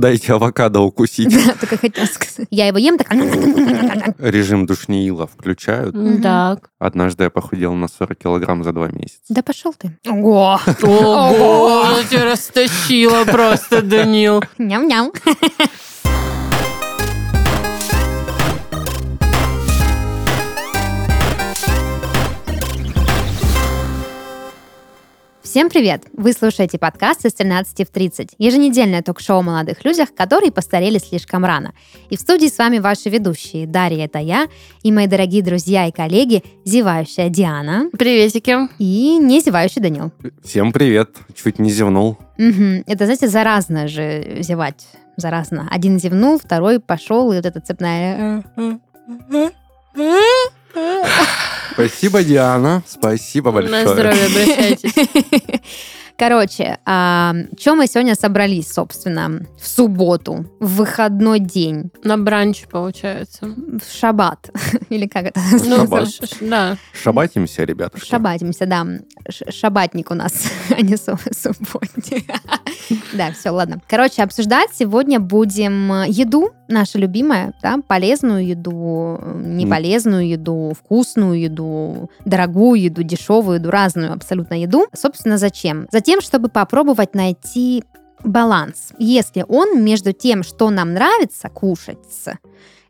Дайте авокадо укусить. Да, только хотела сказать. Я его ем, так... Режим душнила включают. Мгм. Так. Однажды я похудел на 40 килограмм за два месяца. Да пошел ты. Ого. Ого, она тебя растащила просто, Данил. Ням-ням. Всем привет! Вы слушаете подкаст из 13 в 30, еженедельное ток-шоу о молодых людях, которые постарели слишком рано. И в студии с вами ваши ведущие Дарья, это я, и мои дорогие друзья и коллеги, зевающая Диана Приветики. и не зевающий Данил. Всем привет. Чуть не зевнул. Мгм. Это, знаете, заразно же зевать. Заразно. Один зевнул, второй пошел, и вот эта цепная... Спасибо, Диана. Спасибо На большое. здоровье обращайтесь. Короче, чем мы сегодня собрались, собственно, в субботу, в выходной день, На бранч, получается. в шаббат, или как это Ну, называется? Шаббат. ш- ш- да. Шабатимся, ребятушки. Шабатимся, да. Ш- Шабатник у нас, а не су- субботник. Да, все, ладно. Короче, обсуждать сегодня будем э, еду, наша любимая, да, полезную еду, э, неполезную еду, вкусную еду, дорогую еду, дешевую еду, разную абсолютно еду. Собственно, зачем? Затем, чтобы попробовать найти баланс, если он между тем, что нам нравится кушать,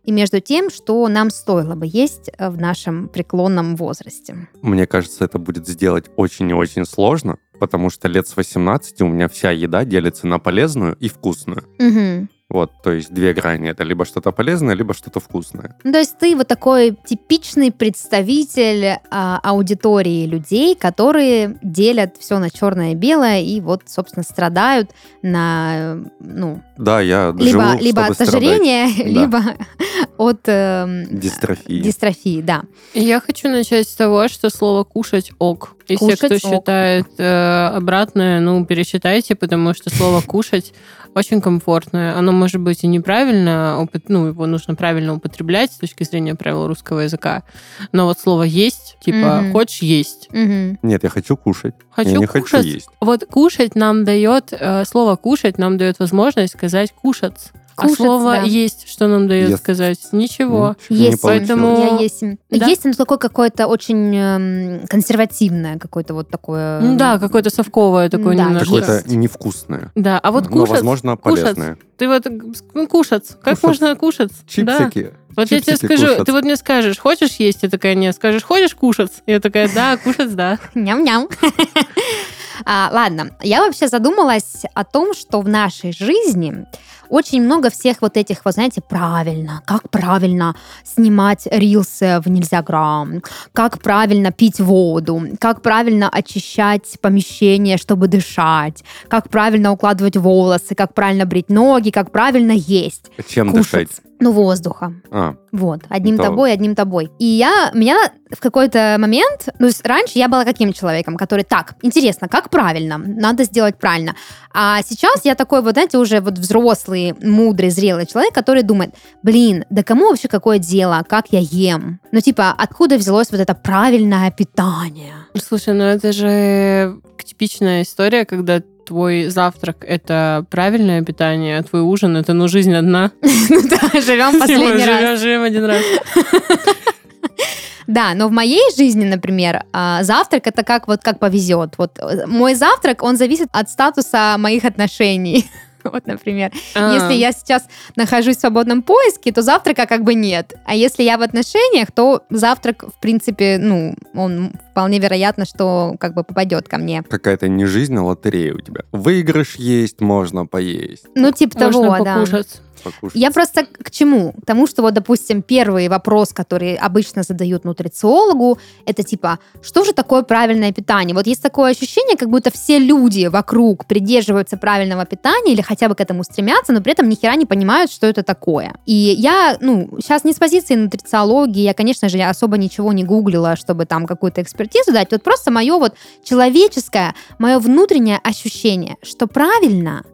и между тем, что нам стоило бы есть э, в нашем преклонном возрасте. Мне кажется, это будет сделать очень и очень сложно, потому что лет с 18 у меня вся еда делится на полезную и вкусную. Мгм. Вот, то есть две грани. Это либо что-то полезное, либо что-то вкусное. Ну, То есть ты вот такой типичный представитель а, аудитории людей, которые делят все на черное и белое и вот, собственно, страдают на, э, ну, Да, я либо, живу, либо от ожирения, страдать. либо от эм, Дистрофии. дистрофии, да. Я хочу начать с того, что слово «кушать» ок. И все, Кушать кто ок. считает э, обратное, ну, пересчитайте, потому что слово «кушать» очень комфортное. Оно может быть и неправильно, ну, его нужно правильно употреблять с точки зрения правил русского языка. Но вот слово «есть», типа Мгм. «хочешь есть», Мгм. Нет, я хочу кушать. «хочу я не кушать». хочу есть. Вот кушать нам дает, э, слово кушать нам дает возможность сказать кушать. А Кушать, слово да. есть, что нам дает Ест. сказать? Ничего. Есть, получилось. поэтому- я есть. Да. Есть оно такое какое-то очень эм, консервативное, какое-то вот такое. Ну Да, какое-то совковое такое Да, немножко. Какое-то невкусное. Да, а вот Но, кушать, возможно, кушать. полезное. ты вот ну, кушать, как Кушать. можно кушать? Да. Чипсики. Вот я тебе Чипсики скажу, кушать. ты вот мне скажешь, хочешь есть? Я такая, нет. Скажешь, хочешь кушать? Я такая, да, кушать, да. Ням-ням. А, ладно, я вообще задумалась о том, что в нашей жизни очень много всех вот этих, вот знаете, правильно, как правильно снимать рилсы в нельзя грамм, как правильно пить воду, как правильно очищать помещение, чтобы дышать, как правильно укладывать волосы, как правильно брить ноги, как правильно есть, Чем кушать. дышать? Ну, воздуха. А, Вот, одним Это- тобой, одним тобой. И я, меня в какой-то момент, ну, то есть раньше я была каким человеком, который, так, интересно, как правильно, надо сделать правильно. А сейчас я такой, вот, знаете, уже вот взрослый, мудрый, зрелый человек, который думает, блин, да кому вообще какое дело, как я ем? Ну, типа, откуда взялось вот это правильное питание? Слушай, ну это же типичная история, когда твой завтрак — это правильное питание, а твой ужин — это, ну, жизнь одна. Ну да, живем последний раз. Живем, живем один раз. Да, но в моей жизни, например, а, завтрак это как вот как повезет. Вот э, мой завтрак, он зависит от статуса моих отношений. Вот, например, А. если я сейчас нахожусь в свободном поиске, то завтрака как бы нет. А если я в отношениях, то завтрак, в принципе, ну, он вполне вероятно, что как бы попадет ко мне. какая-то не жизнь, а лотерея у тебя. Выигрыш есть, можно поесть. Ну, типа того, Можно да. Покушать. Я просто к чему? К тому, что вот, допустим, первый вопрос, который обычно задают нутрициологу, это типа, что же такое правильное питание? Вот есть такое ощущение, как будто все люди вокруг придерживаются правильного питания или хотя бы к этому стремятся, но при этом ни хера не понимают, что это такое. И я, ну, сейчас не с позиции нутрициологии, я, конечно же, особо ничего не гуглила, чтобы там какую-то экспертизу дать, вот просто мое вот человеческое, мое внутреннее ощущение, что правильно,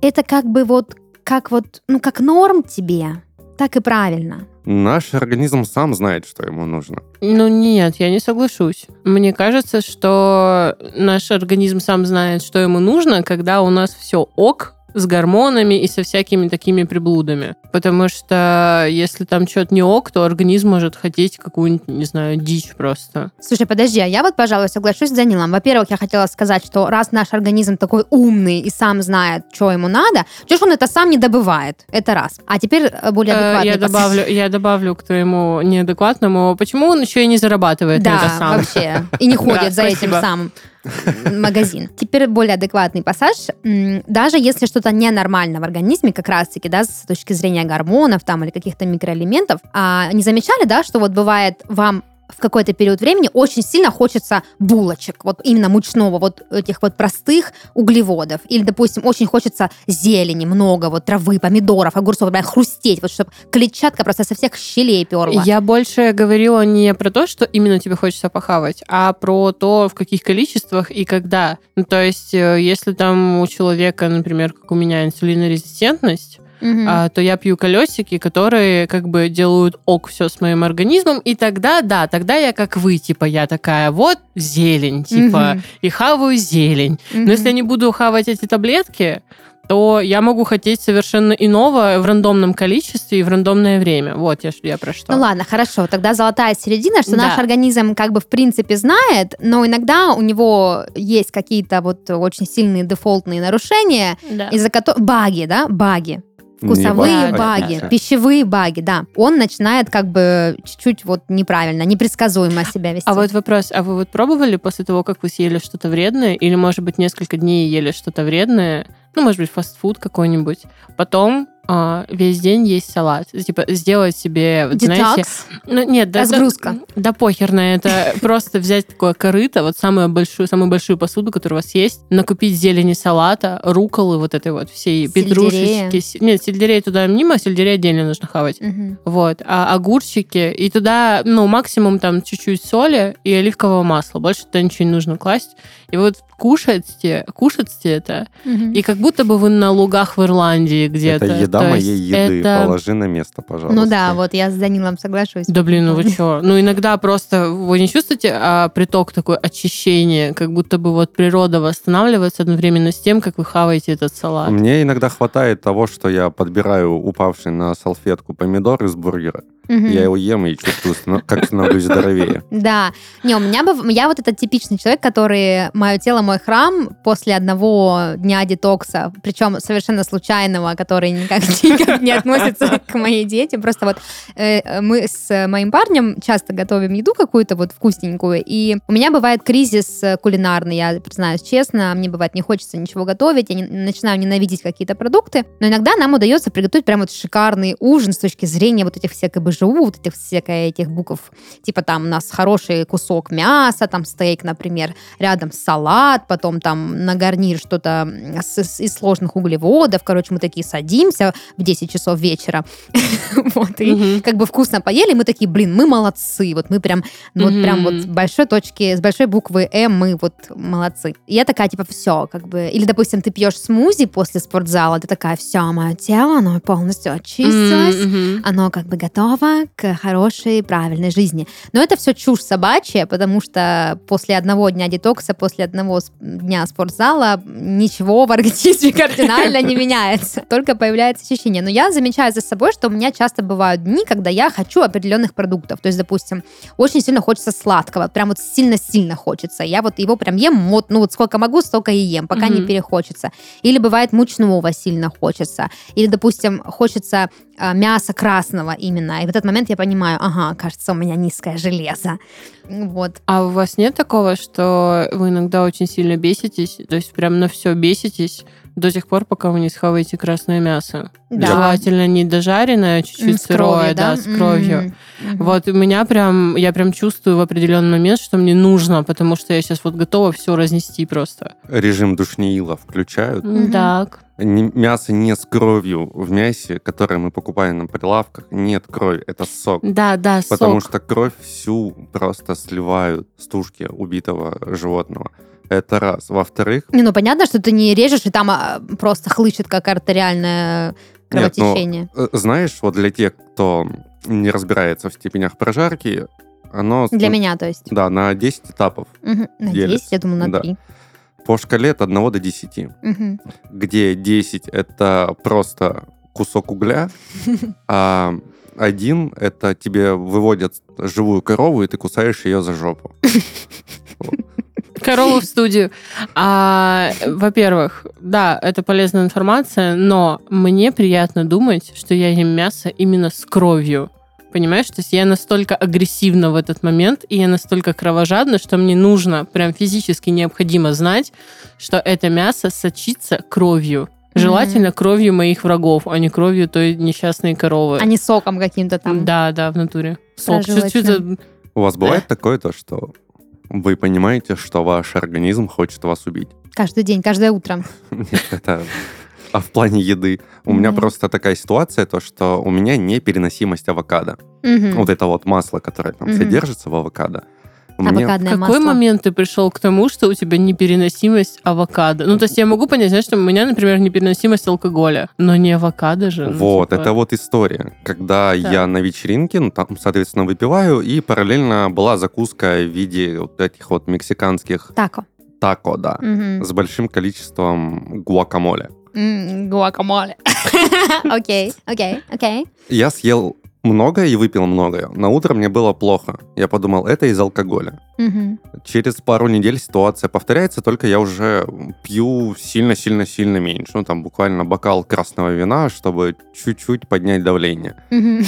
это как бы вот как вот, ну, как норм тебе, так и правильно. Наш организм сам знает, что ему нужно. Ну нет, я не соглашусь. Мне кажется, что наш организм сам знает, что ему нужно, когда у нас все ок, с гормонами и со всякими такими приблудами. Потому что если там что-то не ок, то организм может хотеть какую-нибудь, не знаю, дичь просто. Слушай, подожди, а я вот, пожалуй, соглашусь с Данилом. Во-первых, я хотела сказать, что раз наш организм такой умный и сам знает, что ему надо, чего ж он это сам не добывает? Это раз. А теперь э, более Э, адекватный Я добавлю, я добавлю к твоему неадекватному, почему он еще и не зарабатывает на Да, это сам? вообще. И не ходит за этим самым магазин. Теперь более адекватный пассаж. Даже если что-то ненормально в организме, как раз-таки, да, с точки зрения гормонов там или каких-то микроэлементов, а, не замечали, да, что вот бывает вам в какой-то период времени очень сильно хочется булочек, вот именно мучного, вот этих вот простых углеводов. Или, допустим, очень хочется зелени много, вот травы, помидоров, огурцов, прям хрустеть, вот чтобы клетчатка просто со всех щелей перла. Я больше говорила не про то, что именно тебе хочется похавать, а про то, в каких количествах и когда. Ну, то есть, э, если там у человека, например, как у меня, инсулинорезистентность, Мгм. а, то я пью колесики, которые как бы делают ок все с моим организмом, и тогда, да, тогда я как вы, типа, я такая, вот зелень, типа, Мгм. и хаваю зелень. Мгм. Но если я не буду хавать эти таблетки, то я могу хотеть совершенно иного в рандомном количестве и в рандомное время. Вот я, я про что. Ну ладно, хорошо. Тогда золотая середина, что Да. наш организм как бы в принципе знает, но иногда у него есть какие-то вот очень сильные дефолтные нарушения, Да. из-за которых... Баги, да? Баги. Вкусовые баги, баги, пищевые баги, да. Он начинает как бы чуть-чуть вот неправильно, непредсказуемо себя вести. А вот вопрос, а вы вот пробовали после того, как вы съели что-то вредное, или, может быть, несколько дней ели что-то вредное, ну, может быть, фастфуд какой-нибудь, потом а, весь день есть салат. Типа сделать себе, вот, знаете... Ну, нет, да, Разгрузка. Да, да похер на это. Просто взять такое корыто, вот самую большую, самую большую посуду, которая у вас есть, накупить зелени салата, руколы вот этой вот всей, петрушечки. Нет, сельдерей туда мимо, сельдерей отдельно нужно хавать. Вот, а огурчики, и туда, ну, максимум там чуть-чуть соли и оливкового масла. Больше туда ничего не нужно класть. И вот кушайте, кушайте это, и как будто бы вы на лугах в Ирландии где-то. Еда То моей еды. это- Положи на место, пожалуйста. Ну да, вот я с Данилом соглашусь. Да блин, ну вы чё? Ну иногда просто вы не чувствуете а, приток такой очищения, как будто бы вот природа восстанавливается одновременно с тем, как вы хаваете этот салат. Мне иногда хватает того, что я подбираю упавший на салфетку помидор из бургера. Я его ем и чувствую, как становлюсь здоровее. Да. Не, у меня бы... Я вот этот типичный человек, который... Мое тело, мой храм после одного дня детокса, причем совершенно случайного, который никак, никак не относится к моей диете. Просто вот э, мы с моим парнем часто готовим еду какую-то вот вкусненькую, и у меня бывает кризис э, кулинарный, я признаюсь честно, мне бывает не хочется ничего готовить, я не- начинаю ненавидеть какие-то продукты, но иногда нам удается приготовить прям вот шикарный ужин с точки зрения вот этих всех КБЖУ, вот этих всех этих букв Типа там у нас хороший кусок мяса, там стейк, например, рядом салат, потом там на гарнир что-то из сложных углеводов. Короче, мы такие садимся в 10 часов вечера. Вот, и как бы вкусно поели, мы такие, блин, мы молодцы. Вот мы прям, ну, вот прям вот с большой точки, с большой буквы М мы вот молодцы. Я такая, типа, все, как бы... Или, допустим, ты пьешь смузи после спортзала, ты такая, все, мое тело, оно полностью очистилось, оно как бы готово к хорошей, правильной жизни. Но это все чушь собачья, потому что после одного дня детокса, после одного дня спортзала ничего в организме кардинально не меняется. Только появляется ощущение. Но я замечаю за собой, что у меня часто бывают дни, когда я хочу определенных продуктов. То есть, допустим, очень сильно хочется сладкого, прям вот сильно-сильно хочется. Я вот его прям ем, вот, ну вот сколько могу, столько и ем, пока не перехочется. Или бывает мучного сильно хочется. Или, допустим, хочется а, мяса красного именно. И этот момент я понимаю, ага, кажется, у меня низкое железо. Вот. А у вас нет такого, что вы иногда очень сильно беситесь, то есть прям на все беситесь до тех пор, пока вы не схаваете красное мясо? Да. Желательно не дожаренное, а чуть-чуть с кровью, сырое, да, с кровью. Мгм. Вот у меня прям, я прям чувствую в определенный момент, что мне нужно, потому что я сейчас вот готова все разнести просто. Режим душнеила включают. Мгм. Так. Не- мясо не с кровью. В мясе, которое мы покупаем на прилавках, нет крови. Это сок. Да, да, Потому сок. что кровь всю просто сливают с тушки убитого животного. Это раз. Во-вторых, Не, ну понятно, что ты не режешь, и там а, просто хлыщет как артериальное Нет, ну, кровотечение. э, знаешь, вот для тех, кто не разбирается в степенях прожарки, оно... Для меня, то есть. Да, на 10 этапов. Мгм. На делится. 10, я думаю, на Да. 3. по шкале от 1 до 10, Мгм. где 10 это просто кусок угля, а один это тебе выводят живую корову, и ты кусаешь ее за жопу. Корову в студию. А, во-первых, да, это полезная информация, но мне приятно думать, что я ем мясо именно с кровью. Понимаешь, то есть я настолько агрессивна в этот момент, и я настолько кровожадна, что мне нужно, прям физически необходимо знать, что это мясо сочится кровью. Желательно кровью моих врагов, а не кровью той несчастной коровы. А не соком каким-то там. Да, да, в натуре. Сок. Это? У вас бывает такое то, что вы понимаете, что ваш организм хочет вас убить? Каждый день, каждое утро. Нет, это... А в плане еды? У меня просто такая ситуация, то, что у меня непереносимость авокадо. Вот это вот масло, которое там содержится в авокадо. У меня- В Авокадное какой масло. момент ты пришел к тому, что у тебя непереносимость авокадо? Ну, то есть я могу понять, знаешь, что у меня, например, непереносимость алкоголя, но не авокадо же. ну, Вот, типа. это вот история. Когда я на вечеринке, ну, там, соответственно, выпиваю, и параллельно была закуска в виде вот этих вот мексиканских Тако. тако, да, Мгм. с большим количеством гуакамоле. Гуакамоле. Окей, окей, окей. Я съел много и выпил много. На утро мне было плохо. Я подумал, это из алкоголя. Мгм. Через пару недель ситуация повторяется, только я уже пью сильно-сильно-сильно меньше. Ну, там буквально бокал красного вина, чтобы чуть-чуть поднять давление. Мгм.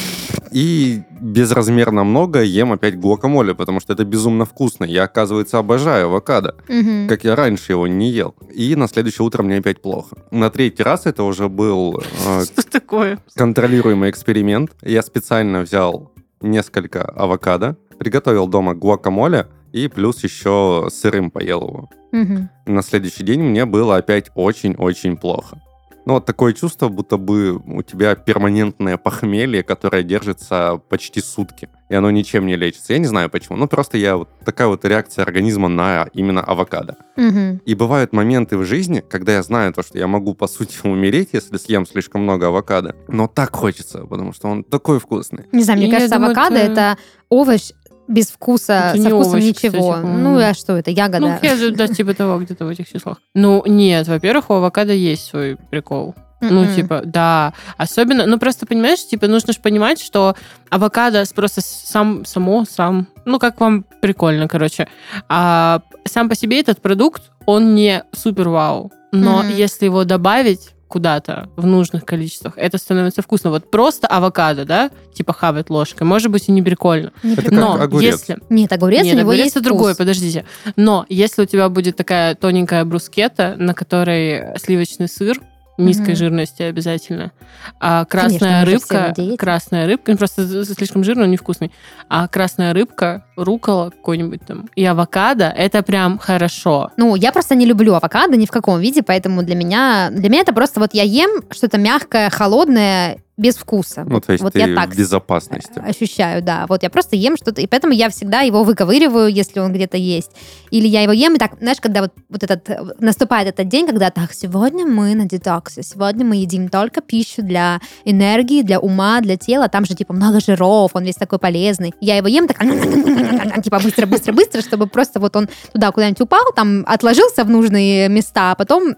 И безразмерно много ем опять гуакамоле, потому что это безумно вкусно. Я, оказывается, обожаю авокадо, Мгм. как я раньше его не ел. И на следующее утро мне опять плохо. На третий раз это уже был э, Что такое? контролируемый эксперимент. Я специально взял несколько авокадо, приготовил дома гуакамоле и плюс еще сырым поел его. Мгм. На следующий день мне было опять очень-очень плохо. Ну, вот такое чувство, будто бы у тебя перманентное похмелье, которое держится почти сутки, и оно ничем не лечится. Я не знаю почему. Ну, просто я вот такая вот реакция организма на именно авокадо. Мгм. И бывают моменты в жизни, когда я знаю то, что я могу, по сути, умереть, если съем слишком много авокадо. Но так хочется, потому что он такой вкусный. Не знаю, мне Я кажется, думаю, авокадо это овощ без вкуса, Это со не вкусом овощ, ничего. кстати, ну, а что это? Ягода. Ну, я же, да, типа того, где-то в этих числах. Ну, нет, во-первых, у авокадо есть свой прикол. Ну, Мгм. типа, да. Особенно, ну, просто, понимаешь, типа, нужно же понимать, что авокадо просто сам, само, сам, ну, как вам прикольно, короче. А сам по себе этот продукт, он не супер вау. Но Мгм. если его добавить куда-то в нужных количествах, это становится вкусно. Вот просто авокадо, да, типа хавать ложкой, может быть и не прикольно. Не Это прикольно. как Но огурец. если... Нет, огурец Нет, у него огурец есть это другое, вкус. подождите. Но если у тебя будет такая тоненькая брускета, на которой сливочный сыр, низкой Мгм. жирности обязательно, а Конечно, красная же рыбка, красная рыбка, ну, просто слишком жирный, он невкусный, а красная рыбка, рукола какой-нибудь там, и авокадо, это прям хорошо. Ну, я просто не люблю авокадо ни в каком виде, поэтому для меня, для меня это просто вот я ем что-то мягкое, холодное, без вкуса. Ну, вот, то есть вот ты я так в безопасности. ощущаю, да. Вот я просто ем что-то, и поэтому я всегда его выковыриваю, если он где-то есть. Или я его ем, и так, знаешь, когда вот, вот этот, э, наступает этот день, когда так, сегодня мы на детоксе, сегодня мы едим только пищу для энергии, для ума, для тела, там же типа много жиров, он весь такой полезный. Я его ем так, типа быстро-быстро-быстро, чтобы просто вот он туда куда-нибудь упал, там отложился в нужные места, а потом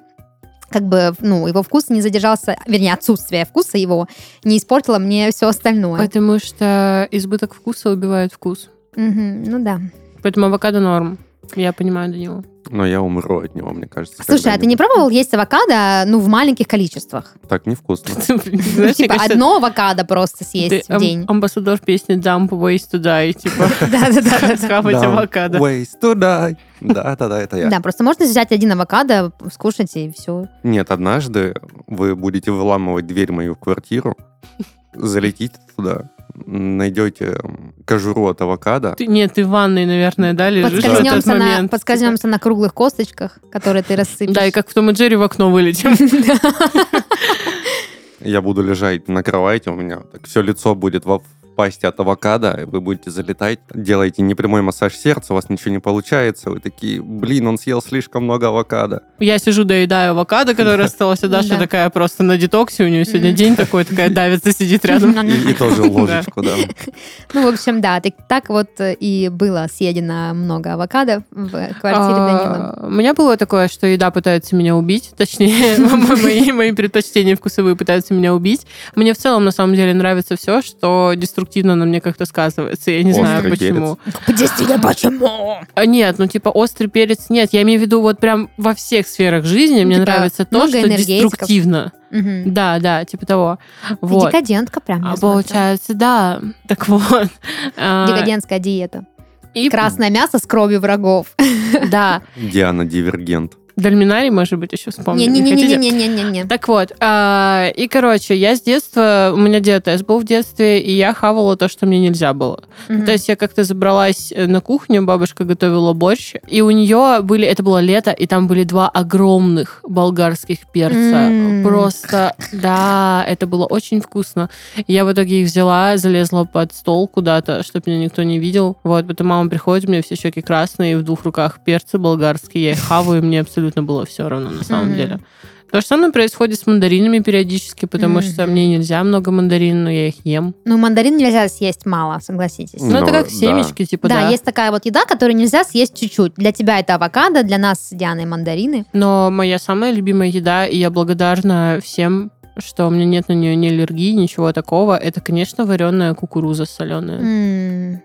как бы, ну, его вкус не задержался, вернее, отсутствие вкуса его не испортило мне все остальное. Потому что избыток вкуса убивает вкус. Мгм, ну да. Поэтому авокадо норм. Я понимаю Данила. Но я умру от него, мне кажется. Слушай, а ты не пробовал есть авокадо, ну, в маленьких количествах? Так невкусно. Мне Типа одно авокадо просто съесть в день. амбассадор песни Jump Ways to Die, типа, Да-да-да. схавать авокадо. Ways to die. Да, да, да, это я. Да, просто можно взять один авокадо, скушать и все. Нет, однажды вы будете выламывать дверь мою в квартиру, залетите туда, найдете кожуру от авокадо, Ты- Нет, ты в ванной, наверное, да, лежишь в этот Подскользнемся на, подскользнемся на круглых косточках, которые ты рассыпешь. Да, и как в Том и Джерри в окно вылетим. я буду лежать на кровати, у меня так все лицо будет во пасти от авокадо, вы будете залетать, делаете непрямой массаж сердца, у вас ничего не получается, вы такие, блин, он съел слишком много авокадо. Я сижу, доедаю авокадо, которое осталось, а Даша Да. такая просто на детоксе, у нее сегодня день такой, такая давится, сидит рядом. И, тоже ложечку, да. Ну, в общем, да, так, вот э, и было съедено много авокадо в квартире Данила. А, У меня было такое, что еда пытается меня убить, точнее, мои, мои предпочтения вкусовые пытаются меня убить. Мне в целом, на самом деле, нравится все, что деструктивно на мне как-то сказывается. Я не Острый знаю, почему. Действительно, почему? А, Нет, ну типа острый перец нет. Я имею в виду вот прям во всех сферах жизни мне Типа нравится то, что деструктивно. Мгм. Да, да, типа того. Вот. декадентка прям. А получается, да. Так вот. А, Декадентская диета. и- Красное мясо с кровью врагов. Да. Диана Дивергент. Дальминарий, может быть, еще хотите? Не-не-не-не-не-не-не. Так вот, а, и, короче, я с детства, у меня диатез был в детстве, и я хавала то, что мне нельзя было. Мгм. То есть я как-то забралась э, на кухню, бабушка готовила борщ, и у нее были, это было лето, и там были два огромных болгарских перца. М. Просто, да, это было очень вкусно. Я в итоге их взяла, залезла под стол куда-то, чтобы меня никто не видел. Вот, потом мама приходит, у меня все щеки красные, и в двух руках перцы болгарские, я их хаваю, мне абсолютно было все равно на самом Мгм. деле. То же самое происходит с мандаринами периодически, потому что Мгм. мне нельзя много мандарин, но я их ем. Ну, мандарин нельзя съесть мало, согласитесь. Ну, это Ну, как да. семечки, типа, да, да. есть такая вот еда, которую нельзя съесть чуть-чуть. Для тебя это авокадо, для нас с Дианой мандарины. Но моя самая любимая еда, и я благодарна всем, что у меня нет на нее ни аллергии, ничего такого, это, конечно, вареная кукуруза соленая. М.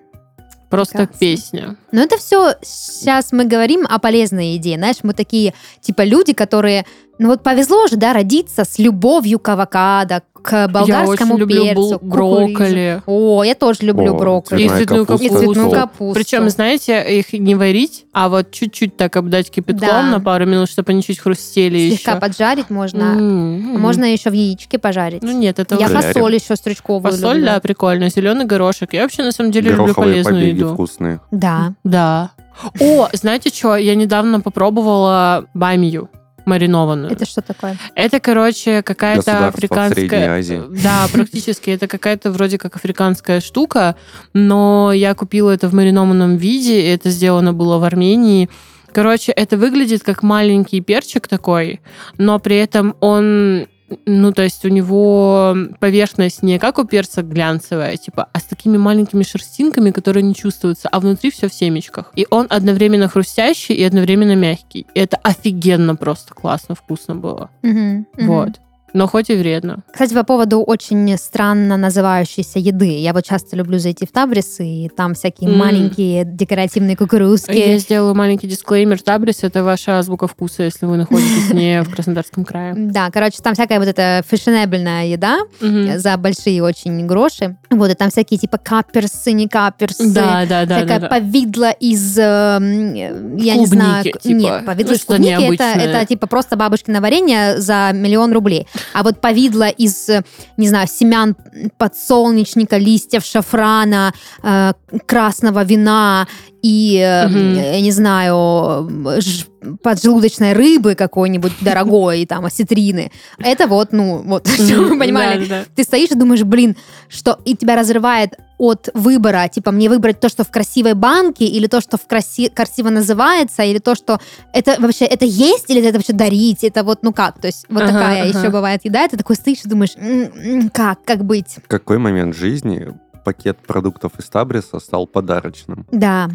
Просто прекрасно. песня. Но это все сейчас мы говорим о полезной еде. Знаешь, мы такие типа люди, которые, ну вот повезло же, да, родиться с любовью к авокадо, к болгарскому я очень люблю перцу, кукуризе. брокколи. О, я тоже люблю О, брокколи. И цветную капуста. И цветную капусту. капусту. Причем, знаете, их не варить, а вот чуть-чуть так обдать кипятком Да. на пару минут, чтобы они чуть хрустели Слегка еще. поджарить можно. М-м. Можно еще в яичке пожарить. Ну нет, это я уже- Жарим. фасоль еще стручковую Фасоль, люблю. да, прикольно. Зеленый горошек. Я вообще, на самом деле, люблю Гороховые полезную побеги еду. вкусные. Да. Да. О, знаете что? Я недавно попробовала бамию маринованную. Это что такое? Это, короче, какая-то африканская... Да, практически. Это какая-то вроде как африканская штука, но я купила это в маринованном виде, и это сделано было в Армении. Короче, это выглядит как маленький перчик такой, но при этом он ну, то есть у него поверхность не как у перца глянцевая, типа, а с такими маленькими шерстинками, которые не чувствуются, а внутри все в семечках. И он одновременно хрустящий и одновременно мягкий. И это офигенно просто классно, вкусно было. Мгм. Вот. Но хоть и вредно. Кстати, по поводу очень странно называющейся еды. Я вот часто люблю зайти в Табрис, и там всякие М. маленькие декоративные кукурузки. Я сделаю маленький дисклеймер. Табрис — это ваша азбука вкуса, если вы находитесь не в Краснодарском крае. Да, короче, там всякая вот эта фешенебельная еда за большие очень гроши. Вот, и там всякие типа каперсы, не каперсы. Да, да, да, Всякая повидло из, э, я не знаю, типа. нет, повидло Ну, из клубники это типа просто бабушкино варенье за миллион рублей. А вот повидло из, э, не знаю, семян подсолнечника, листьев шафрана, э, красного вина и, э, Мгм. я не знаю, ж- поджелудочной рыбы какой-нибудь дорогой, и там осетрины. Это вот, ну, вот, вы понимали, Да, да, да. ты стоишь и думаешь, блин, что и тебя разрывает от выбора, типа мне выбрать то, что в красивой банке, или то, что в краси- красиво называется, или то, что это вообще это есть, или это вообще дарить, это вот ну как, то есть вот Ага, такая ага. еще бывает еда, и ты такой стоишь и думаешь, «М, м, как, как быть? В какой момент жизни пакет продуктов из Табриса стал подарочным? Да,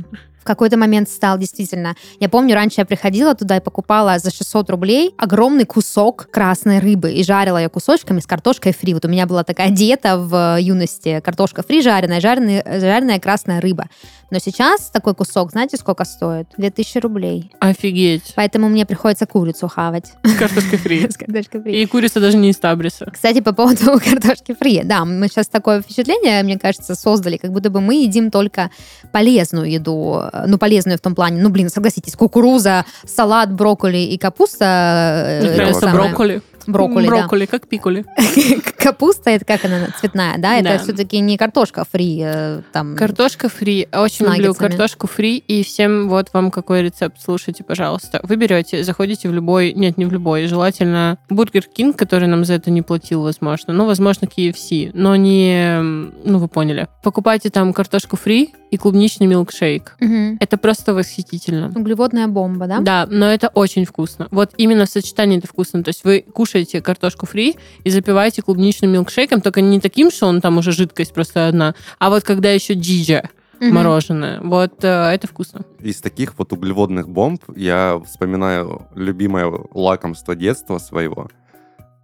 какой-то момент стал действительно. Я помню, раньше я приходила туда и покупала за 600 рублей огромный кусок красной рыбы и жарила ее кусочками с картошкой фри. Вот у меня была такая диета в юности. Картошка фри жареная, жареная, жареная красная рыба. Но сейчас такой кусок, знаете, сколько стоит? 2000 рублей. Офигеть. Поэтому мне приходится курицу хавать С картошкой фри. с картошкой фри. И курица даже не из Табриса. Кстати, по поводу картошки фри. Да, мы сейчас такое впечатление, мне кажется, создали, как будто бы мы едим только полезную еду. Ну, полезную в том плане, ну, блин, согласитесь, кукуруза, салат, брокколи и капуста. э, Мне это самое. брокколи. Брокколи, да. Брокколи, как пикули. Капуста, это как она, цветная, да? Это Да. все-таки не картошка фри, э, там... Картошка фри. Очень люблю картошку фри. И всем вот вам какой рецепт. Слушайте, пожалуйста. Вы берете, заходите в любой... Нет, не в любой. Желательно Burger King, который нам за это не платил, возможно. Ну, возможно, KFC. Но не... Ну, вы поняли. Покупайте там картошку фри и клубничный милкшейк. Мгм. Это просто восхитительно. Углеводная бомба, да? Да, но это очень вкусно. Вот именно в сочетании это вкусно. То есть вы кушаете картошку фри и запиваете клубничным милкшейком, только не таким, что он там уже жидкость просто одна, а вот когда еще джиджа Мгм. мороженое. Вот э, это вкусно. Из таких вот углеводных бомб я вспоминаю любимое лакомство детства своего.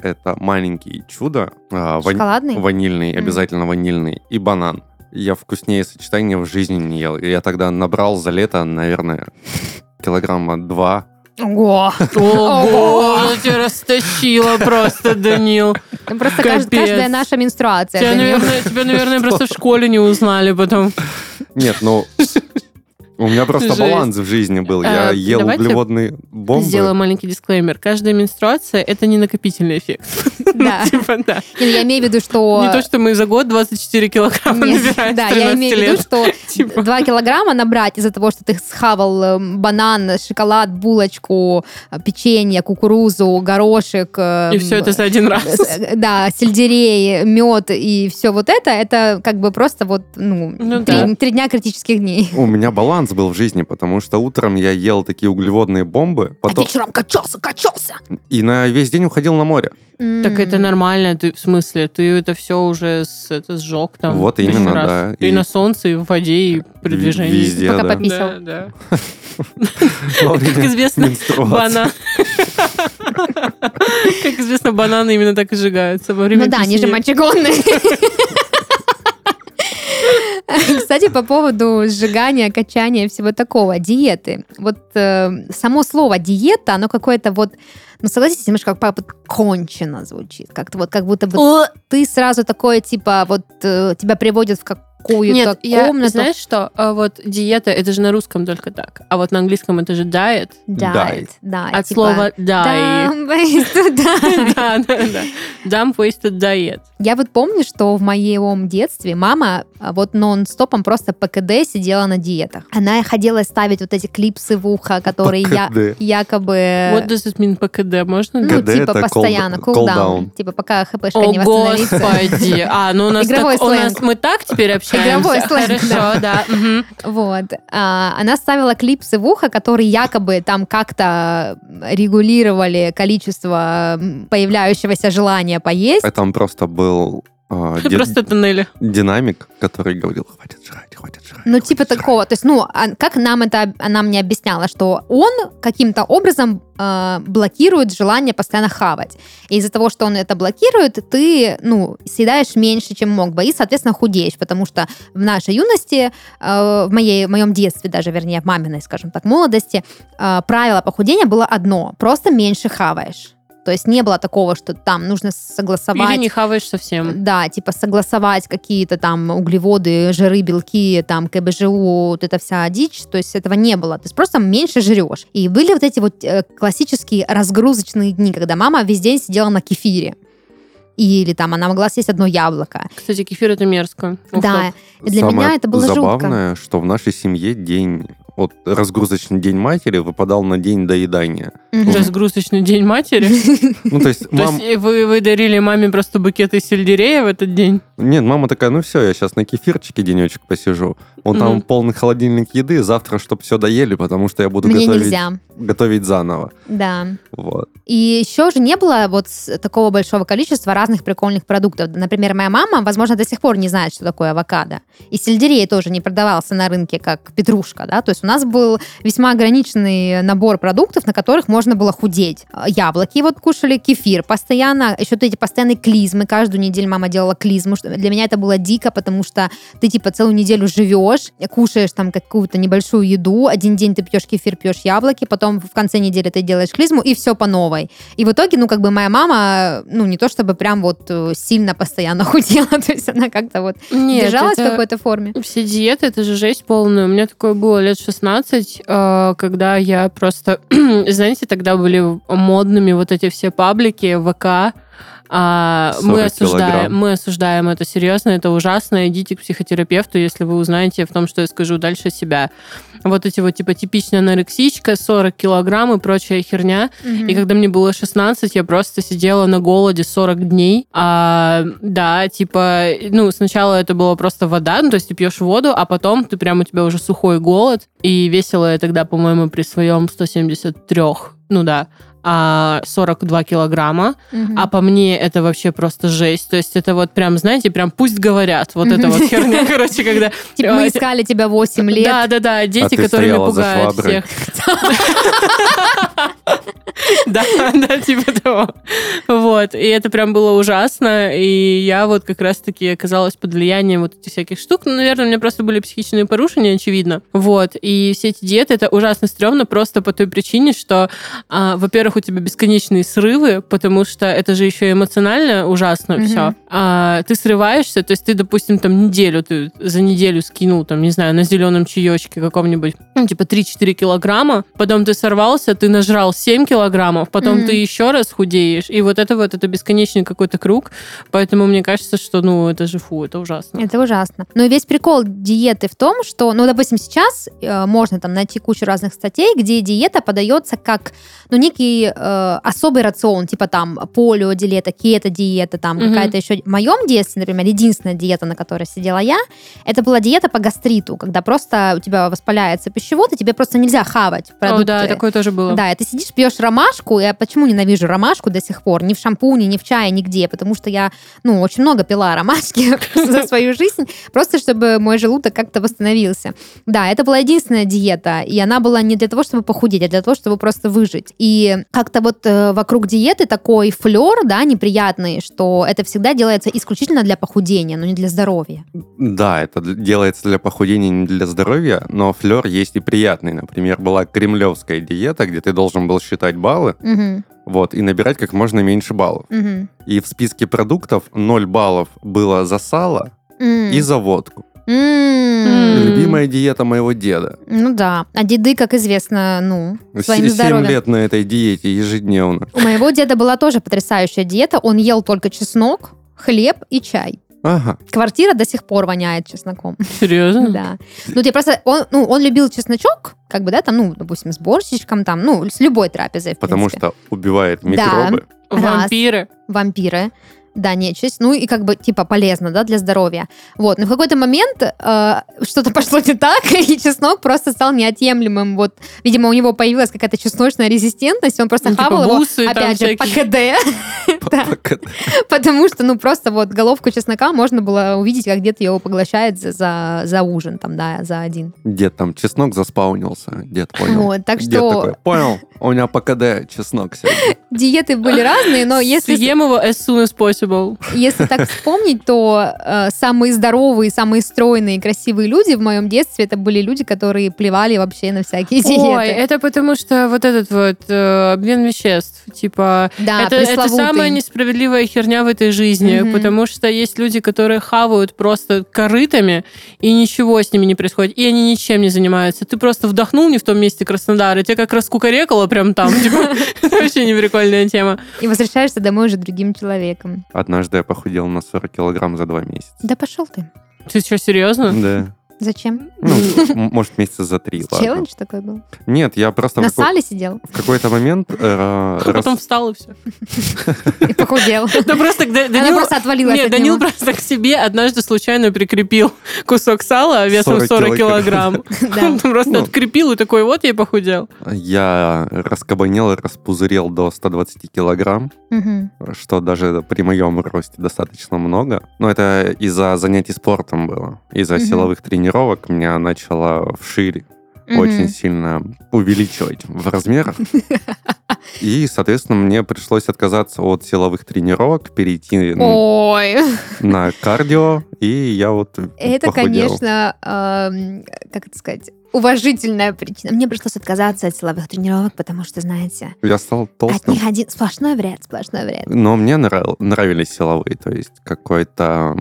Это маленький чудо, вань- Шоколадный? ванильный, Мгм. обязательно ванильный, и банан. Я вкуснее сочетания в жизни не ел. Я тогда набрал за лето, наверное, килограмма два. Ого! Ого, тебя растащила просто, Данил. Ну, Просто Капец. каждая наша менструация. Наверное, тебя, наверное, просто в школе не узнали потом. Нет, ну... У меня просто Жесть. баланс в жизни был. Я Э, ел давайте углеводные бомбы. Сделаю маленький дисклеймер. Каждая менструация — это не накопительный эффект. Да. Ну, типа, да. Не, Я имею в виду, что... Не то, что мы за год 24 килограмма набираем Да, я 13 имею в виду, что Типа. 2 килограмма набрать из-за того, что ты схавал э, банан, шоколад, булочку, э, печенье, кукурузу, горошек. э, И все это за один раз. с- Да, сельдерей, мед и все вот это, это как бы просто вот, ну, Ну да. три дня критических дней. У меня баланс был в жизни, потому что утром я ел такие углеводные бомбы, А потом вечером качался, качался. и на весь день уходил на море. Так это нормально, ты в смысле, ты это все уже с, это сжег там. Вот именно, раз. да. И, И- на солнце, и в воде, и при Ви- движении. везде, Пока да. пописал. Да, да. Во Как известно, банан. Как известно, бананы именно так и сжигаются во время Ну да, они же мочегонные. Кстати, по поводу сжигания, качания всего такого, диеты. Вот э, само слово диета, оно какое-то вот, ну согласитесь, немножко как вот кончено звучит. Как-то вот, как будто бы ты сразу такое, типа, вот э, тебя приводят в какую-то Нет, я, комнату. знаешь что, А вот диета, это же на русском только так, а вот на английском это же diet, Diet, да. от типа, слова die. «Dumb waste to die». Да, да, да. Dumb wasted diet. Я вот помню, что в моем детстве мама а, вот нон-стопом просто по КД сидела на диетах. Она ходила ставить вот эти клипсы в ухо, которые я, якобы... What does it mean по КД? Можно? ну, КД типа постоянно, cool- down. Типа пока хпшка О, не восстановится. господи. А, ну у нас, Игровой так, у нас сленг. мы так теперь общаемся. Игровой сленг, Хорошо, да. Вот. А, она ставила клипсы в ухо, которые якобы там как-то регулировали количество появляющегося желания поесть. А там просто был ди- Просто тоннели. динамик, который говорил, хватит жрать, хватит жрать. Ну, хватит типа жрать». такого. То есть, ну, а как нам это, она мне объясняла, что он каким-то образом э, блокирует желание постоянно хавать. И из-за того, что он это блокирует, ты, ну, съедаешь меньше, чем мог бы, и, соответственно, худеешь, потому что в нашей юности, э, в, моей, в моем детстве даже, вернее, в маминой, скажем так, молодости, э, правило похудения было одно, просто меньше хаваешь. То есть не было такого, что там нужно согласовать... Или не хаваешь совсем. Да, типа согласовать какие-то там углеводы, жиры, белки, там КБЖУ, вот эта вся дичь, то есть этого не было. То есть просто меньше жрешь. И были вот эти вот э, классические разгрузочные дни, когда мама весь день сидела на кефире. Или там она могла съесть одно яблоко. Кстати, кефир это мерзко. Оф да, для Самое меня это было жутко. забавное, что в нашей семье день, вот разгрузочный день матери выпадал на день доедания. Разгрузочный день матери. Ну, то есть, То мам... есть вы, вы дарили маме просто букеты сельдерея в этот день? Нет, мама такая, ну все, я сейчас на кефирчике денечек посижу. Он там полный холодильник еды, завтра, чтобы все доели, потому что я буду Мне готовить, нельзя. готовить заново. Да. Вот. И еще же не было вот такого большого количества разных прикольных продуктов. Например, моя мама, возможно, до сих пор не знает, что такое авокадо. И сельдерей тоже не продавался на рынке как петрушка, да. То есть у нас был весьма ограниченный набор продуктов, на которых можно было худеть. Яблоки вот кушали, кефир постоянно, еще вот эти постоянные клизмы. Каждую неделю мама делала клизму. Для меня это было дико, потому что ты типа целую неделю живешь, кушаешь там какую-то небольшую еду, один день ты пьешь кефир, пьешь яблоки, потом в конце недели ты делаешь клизму, и все по новой. И в итоге, ну, как бы моя мама, ну, не то чтобы прям вот э, сильно постоянно худела, то есть она как-то вот Нет, держалась в какой-то форме. Все диеты, это же жесть полная. У меня такое было лет в 16, э, когда я просто... Знаете, тогда были модными вот эти все паблики, ВК, а, мы, 40 осуждаем, килограмм. мы осуждаем это серьезно, это ужасно. Идите к психотерапевту, если вы узнаете в том, что я скажу дальше себя. Вот эти вот типа типичная анорексичка, 40 килограмм и прочая херня. Мгм. И когда мне было 16, я просто сидела на голоде 40 дней. А, да, типа, ну, сначала это была просто вода, ну, то есть ты пьешь воду, а потом ты прям у тебя уже сухой голод. И весила я тогда, по-моему, при своем 173, ну да, а 42 килограмма. Мгм. А по мне это вообще просто жесть. То есть это вот прям, знаете, прям пусть говорят. Вот это вот херня, короче, когда... Типа мы искали тебя 8 лет. Да, да, да, дети, которыми стояла за пугают всех. Да, да, типа того. Вот. И это прям было ужасно. И я вот как раз-таки оказалась под влиянием вот этих всяких штук. Ну, наверное, у меня просто были психичные порушения, очевидно. Вот. И все эти диеты, это ужасно стрёмно просто по той причине, что, а, во-первых, у тебя бесконечные срывы, потому что это же еще эмоционально ужасно Мгм. все. ты срываешься, то есть ты, допустим, там неделю, ты за неделю скинул, там, не знаю, на зеленом чаечке каком-нибудь, ну, типа 3-4 килограмма, потом ты сорвался, ты нажрал 7 килограммов, потом Мгм. ты еще раз худеешь, и вот это вот, это бесконечный какой-то круг, поэтому мне кажется, что, ну, это же фу, это ужасно. Это ужасно. Но весь прикол диеты в том, что, ну, допустим, сейчас э, можно там найти кучу разных статей, где диета подается как, ну, некий э, особый рацион, типа там полио-диета, кето-диета, там Мгм. какая-то еще... В моем детстве, например, единственная диета, на которой сидела я, это была диета по гастриту, когда просто у тебя воспаляется пищевод, и тебе просто нельзя хавать О, продукты. да, такое тоже было. Да, и ты сидишь, пьешь ромашку. Я почему ненавижу ромашку до сих пор? Ни в шампуне, ни в чае, нигде. Потому что я, ну, очень много пила ромашки за свою жизнь, просто чтобы мой желудок как-то восстановился. Да, это была единственная диета, и она была не для того, чтобы похудеть, а для того, чтобы просто выжить. И как-то вот э, вокруг диеты такой флер, да, неприятный, что это всегда делается исключительно для похудения, но не для здоровья. Да, это делается для похудения, не для здоровья, но флер есть и приятный. Например, была кремлевская диета, где ты должен был считать баллы, Мгм, вот, и набирать как можно меньше баллов. мгм. И в списке продуктов 0 баллов было за сало М. и за водку. Любимая диета моего деда. Ну да. А деды, как известно, ну, своим Семь здоровьем. лет на этой диете ежедневно. У моего деда была тоже потрясающая диета. Он ел только чеснок, хлеб и чай. Ага. Квартира до сих пор воняет чесноком. Серьезно? Да. Ну, я просто... Он, ну, он любил чесночок, как бы, да, там, ну, допустим, с борщичком, там, ну, с любой трапезой, в Потому принципе. что убивает Да. микробы. Вампиры. Вампиры. Да, нечисть. Ну, и как бы, типа, полезно, да, для здоровья. Вот. Но в какой-то момент э, что-то пошло не так, и чеснок просто стал неотъемлемым. Вот, видимо, у него появилась какая-то чесночная резистентность, он просто Ну, типа хавал его, бусы там опять же, по всякие. КД. Да. Потому что, ну, просто вот головку чеснока можно было увидеть, как дед его поглощает за, за, ужин, там, да, за один. Дед там чеснок заспаунился. Дед понял. Вот, так Дед что такой, понял, у меня по КД чеснок сегодня. диеты были разные, но если, Съем его as soon as possible. если так вспомнить, то э, самые здоровые, самые стройные, красивые люди в моем детстве, это были люди, которые плевали вообще на всякие диеты. Ой, это потому что вот этот вот э, обмен веществ, типа, да, это, это пресловутый. Несправедливая херня в этой жизни, Мгм. потому что есть люди, которые хавают просто корытами, и ничего с ними не происходит, и они ничем не занимаются. Ты просто вдохнул не в том месте Краснодар, и тебя как раскукарекало прям там. типа, Это вообще не прикольная тема. И возвращаешься домой уже другим человеком. Однажды я похудел на 40 килограмм за два месяца. Да пошел ты. Ты что, серьезно? Да. Зачем? Ну, может, месяца за три. Челлендж такой был? Нет, я просто На сале сидел в какой-то момент э, А потом встал и все. и похудел. Да просто Данил... просто отвалилась Нет, Данил просто к себе однажды случайно прикрепил кусок сала весом 40 40 килограмм. Да. Он просто Ну. открепил и такой, вот я похудел. я раскабанел и распузырел до 120 килограмм, что даже при моем росте достаточно много. Но это из-за занятий спортом было. Из-за силовых тренировок меня начало вширь Мгм. очень сильно увеличивать в размерах. И, соответственно, мне пришлось отказаться от силовых тренировок, перейти Ой, на кардио, и я вот это, похудел. конечно, эм, как это сказать, уважительная причина. Мне пришлось отказаться от силовых тренировок, потому что, знаете, Я стал от толстым. них один сплошной вред, сплошной вред. Но мне нрав- нравились силовые, то есть какой-то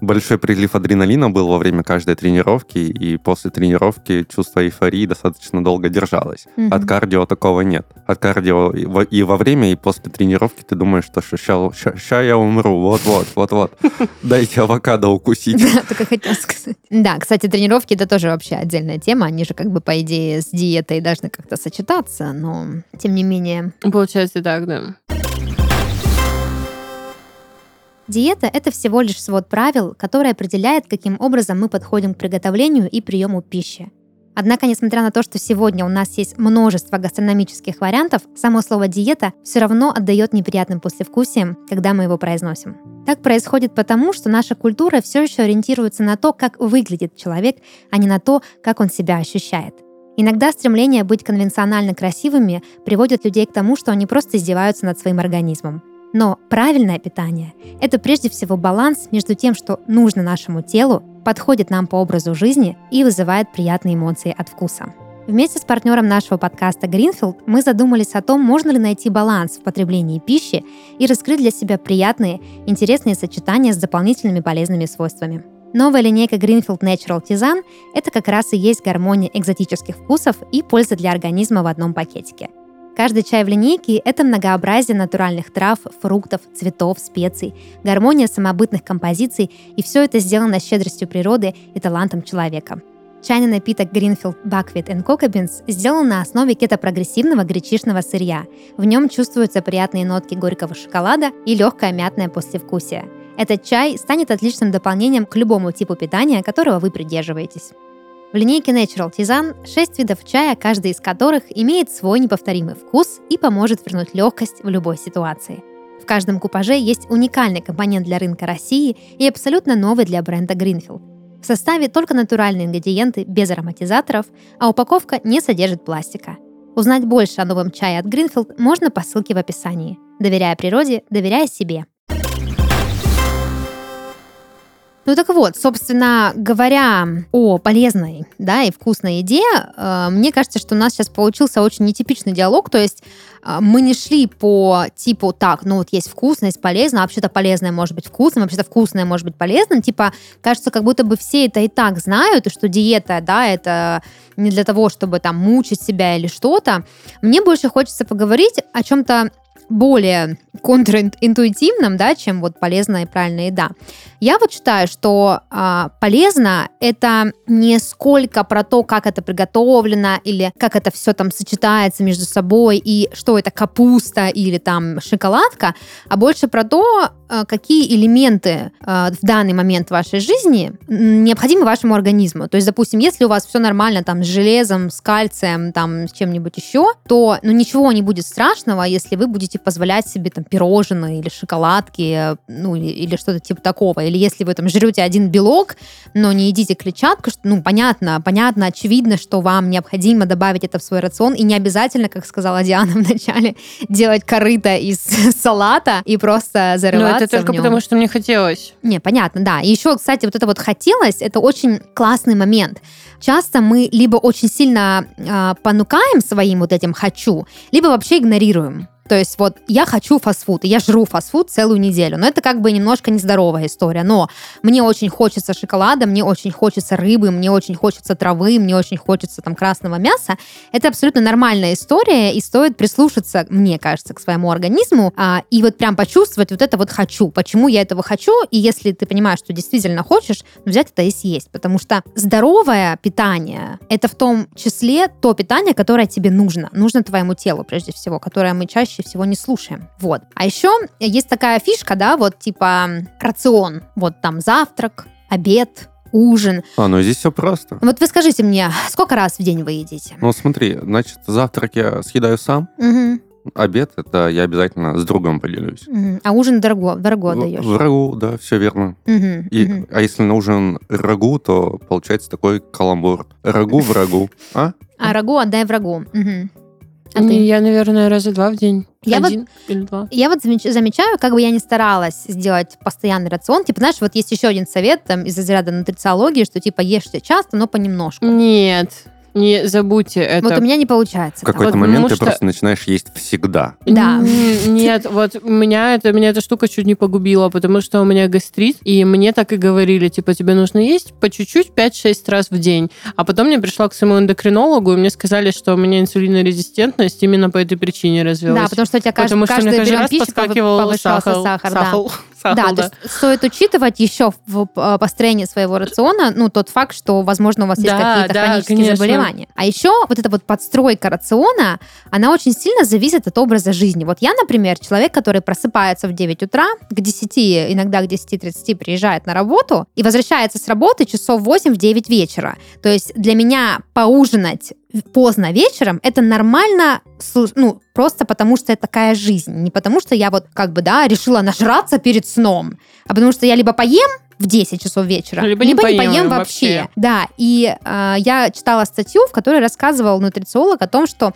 большой прилив адреналина был во время каждой тренировки, и после тренировки чувство эйфории достаточно долго держалось. Мгм. От кардио такого нет. От кардио и во, и во время, и после тренировки ты думаешь, что сейчас я умру, вот-вот, вот-вот. Дайте авокадо укусить. Да, только хотела сказать. Да, кстати, тренировки это тоже вообще отдельная тема. Они же как бы по идее с диетой должны как-то сочетаться, но тем не менее. Получается так, да. Диета – это всего лишь свод правил, который определяет, каким образом мы подходим к приготовлению и приему пищи. Однако, несмотря на то, что сегодня у нас есть множество гастрономических вариантов, само слово «диета» все равно отдает неприятным послевкусием, когда мы его произносим. Так происходит потому, что наша культура все еще ориентируется на то, как выглядит человек, а не на то, как он себя ощущает. Иногда стремление быть конвенционально красивыми приводит людей к тому, что они просто издеваются над своим организмом. Но правильное питание – это прежде всего баланс между тем, что нужно нашему телу, подходит нам по образу жизни и вызывает приятные эмоции от вкуса. Вместе с партнером нашего подкаста Greenfield мы задумались о том, можно ли найти баланс в потреблении пищи и раскрыть для себя приятные, интересные сочетания с дополнительными полезными свойствами. Новая линейка Greenfield Natural Tisane – это как раз и есть гармония экзотических вкусов и польза для организма в одном пакетике – Каждый чай в линейке – это многообразие натуральных трав, фруктов, цветов, специй, гармония самобытных композиций, и все это сделано щедростью природы и талантом человека. Чайный напиток Greenfield Buckwheat and Cocoa Beans сделан на основе кетопрогрессивного гречишного сырья. В нем чувствуются приятные нотки горького шоколада и легкое мятное послевкусие. Этот чай станет отличным дополнением к любому типу питания, которого вы придерживаетесь. В линейке Natural Tisane 6 видов чая, каждый из которых имеет свой неповторимый вкус и поможет вернуть легкость в любой ситуации. В каждом купаже есть уникальный компонент для рынка России и абсолютно новый для бренда Greenfield. В составе только натуральные ингредиенты без ароматизаторов, а упаковка не содержит пластика. Узнать больше о новом чае от Greenfield можно по ссылке в описании. Доверяя природе, доверяя себе. Ну так вот, собственно говоря о полезной да, и вкусной еде, э, мне кажется, что у нас сейчас получился очень нетипичный диалог, то есть э, мы не шли по типу так, ну вот есть вкусно, есть полезно, а вообще-то полезное может быть вкусным, вообще-то вкусное может быть полезным, типа кажется, как будто бы все это и так знают, и что диета, да, это не для того, чтобы там мучить себя или что-то. Мне больше хочется поговорить о чем-то более контринтуитивным, да, чем вот полезная и правильная еда. Я вот считаю, что а, полезно это не сколько про то, как это приготовлено или как это все там сочетается между собой и что это капуста или там шоколадка, а больше про то, какие элементы а, в данный момент вашей жизни необходимы вашему организму. То есть, допустим, если у вас все нормально там с железом, с кальцием, там с чем-нибудь еще, то ну ничего не будет страшного, если вы будете позволять себе там пирожные или шоколадки, ну или, что-то типа такого. Или если вы там жрете один белок, но не едите клетчатку, что, ну понятно, понятно, очевидно, что вам необходимо добавить это в свой рацион, и не обязательно, как сказала Диана в начале, делать корыто из салата и просто зарываться это только потому, что мне хотелось. Не, понятно, да. И еще, кстати, вот это вот хотелось, это очень классный момент. Часто мы либо очень сильно э, понукаем своим вот этим хочу, либо вообще игнорируем. То есть вот я хочу фастфуд, и я жру фастфуд целую неделю. Но это как бы немножко нездоровая история. Но мне очень хочется шоколада, мне очень хочется рыбы, мне очень хочется травы, мне очень хочется там красного мяса. Это абсолютно нормальная история, и стоит прислушаться, мне кажется, к своему организму а, и вот прям почувствовать вот это вот хочу. Почему я этого хочу? И если ты понимаешь, что действительно хочешь, взять это и съесть. Потому что здоровое питание — это в том числе то питание, которое тебе нужно. Нужно твоему телу, прежде всего, которое мы чаще всего не слушаем. Вот. А еще есть такая фишка, да, вот типа рацион. Вот там завтрак, обед, ужин. А, ну здесь все просто. Вот вы скажите мне, сколько раз в день вы едите? Ну смотри, значит, завтрак я съедаю сам, Мгм, обед это я обязательно с другом поделюсь. мгм. А ужин дорого, дорого В- даешь? Рагу, да, все верно. Мгм, И, мгм. А если на ужин рагу, то получается такой каламбур. Рагу в рагу. А? А рагу отдай врагу. Мгм. А ты? Я, наверное, раза два в день. Я вот- Один или два. Я вот замеч- замечаю, как бы я не старалась сделать постоянный рацион. Типа, знаешь, вот есть еще один совет там, из разряда нутрициологии, что типа ешьте часто, но понемножку. Нет. Не забудьте это. Вот у меня не получается. В какой-то Вот момент ты что- просто начинаешь есть всегда. Да. Нет, вот меня это, меня эта штука чуть не погубила, потому что у меня гастрит, и мне так и говорили, типа, тебе нужно есть по чуть-чуть 5-6 раз в день. А потом я пришла к своему эндокринологу, и мне сказали, что у меня инсулинорезистентность именно по этой причине развилась. Да, потому что у тебя каждый, Потому что мне каждый каждый раз подскакивал повышался сахар. сахар, да. Сахар, сахар, Да, то есть стоит учитывать еще в э, построении своего рациона, ну, тот факт, что, возможно, у вас есть Да, какие-то да, хронические конечно. заболевания. А еще вот эта вот подстройка рациона, она очень сильно зависит от образа жизни. Вот я, например, человек, который просыпается в 9 утра, к 10, иногда к 10.30 приезжает на работу и возвращается с работы часов 8 в 9 вечера. То есть для меня поужинать поздно вечером, это нормально, ну, просто потому что это такая жизнь. Не потому что я вот как бы, да, решила нажраться перед сном, а потому что я либо поем в 10 часов вечера, Либо не поем вообще. вообще. Да, и э, я читала статью, в которой рассказывал нутрициолог о том, что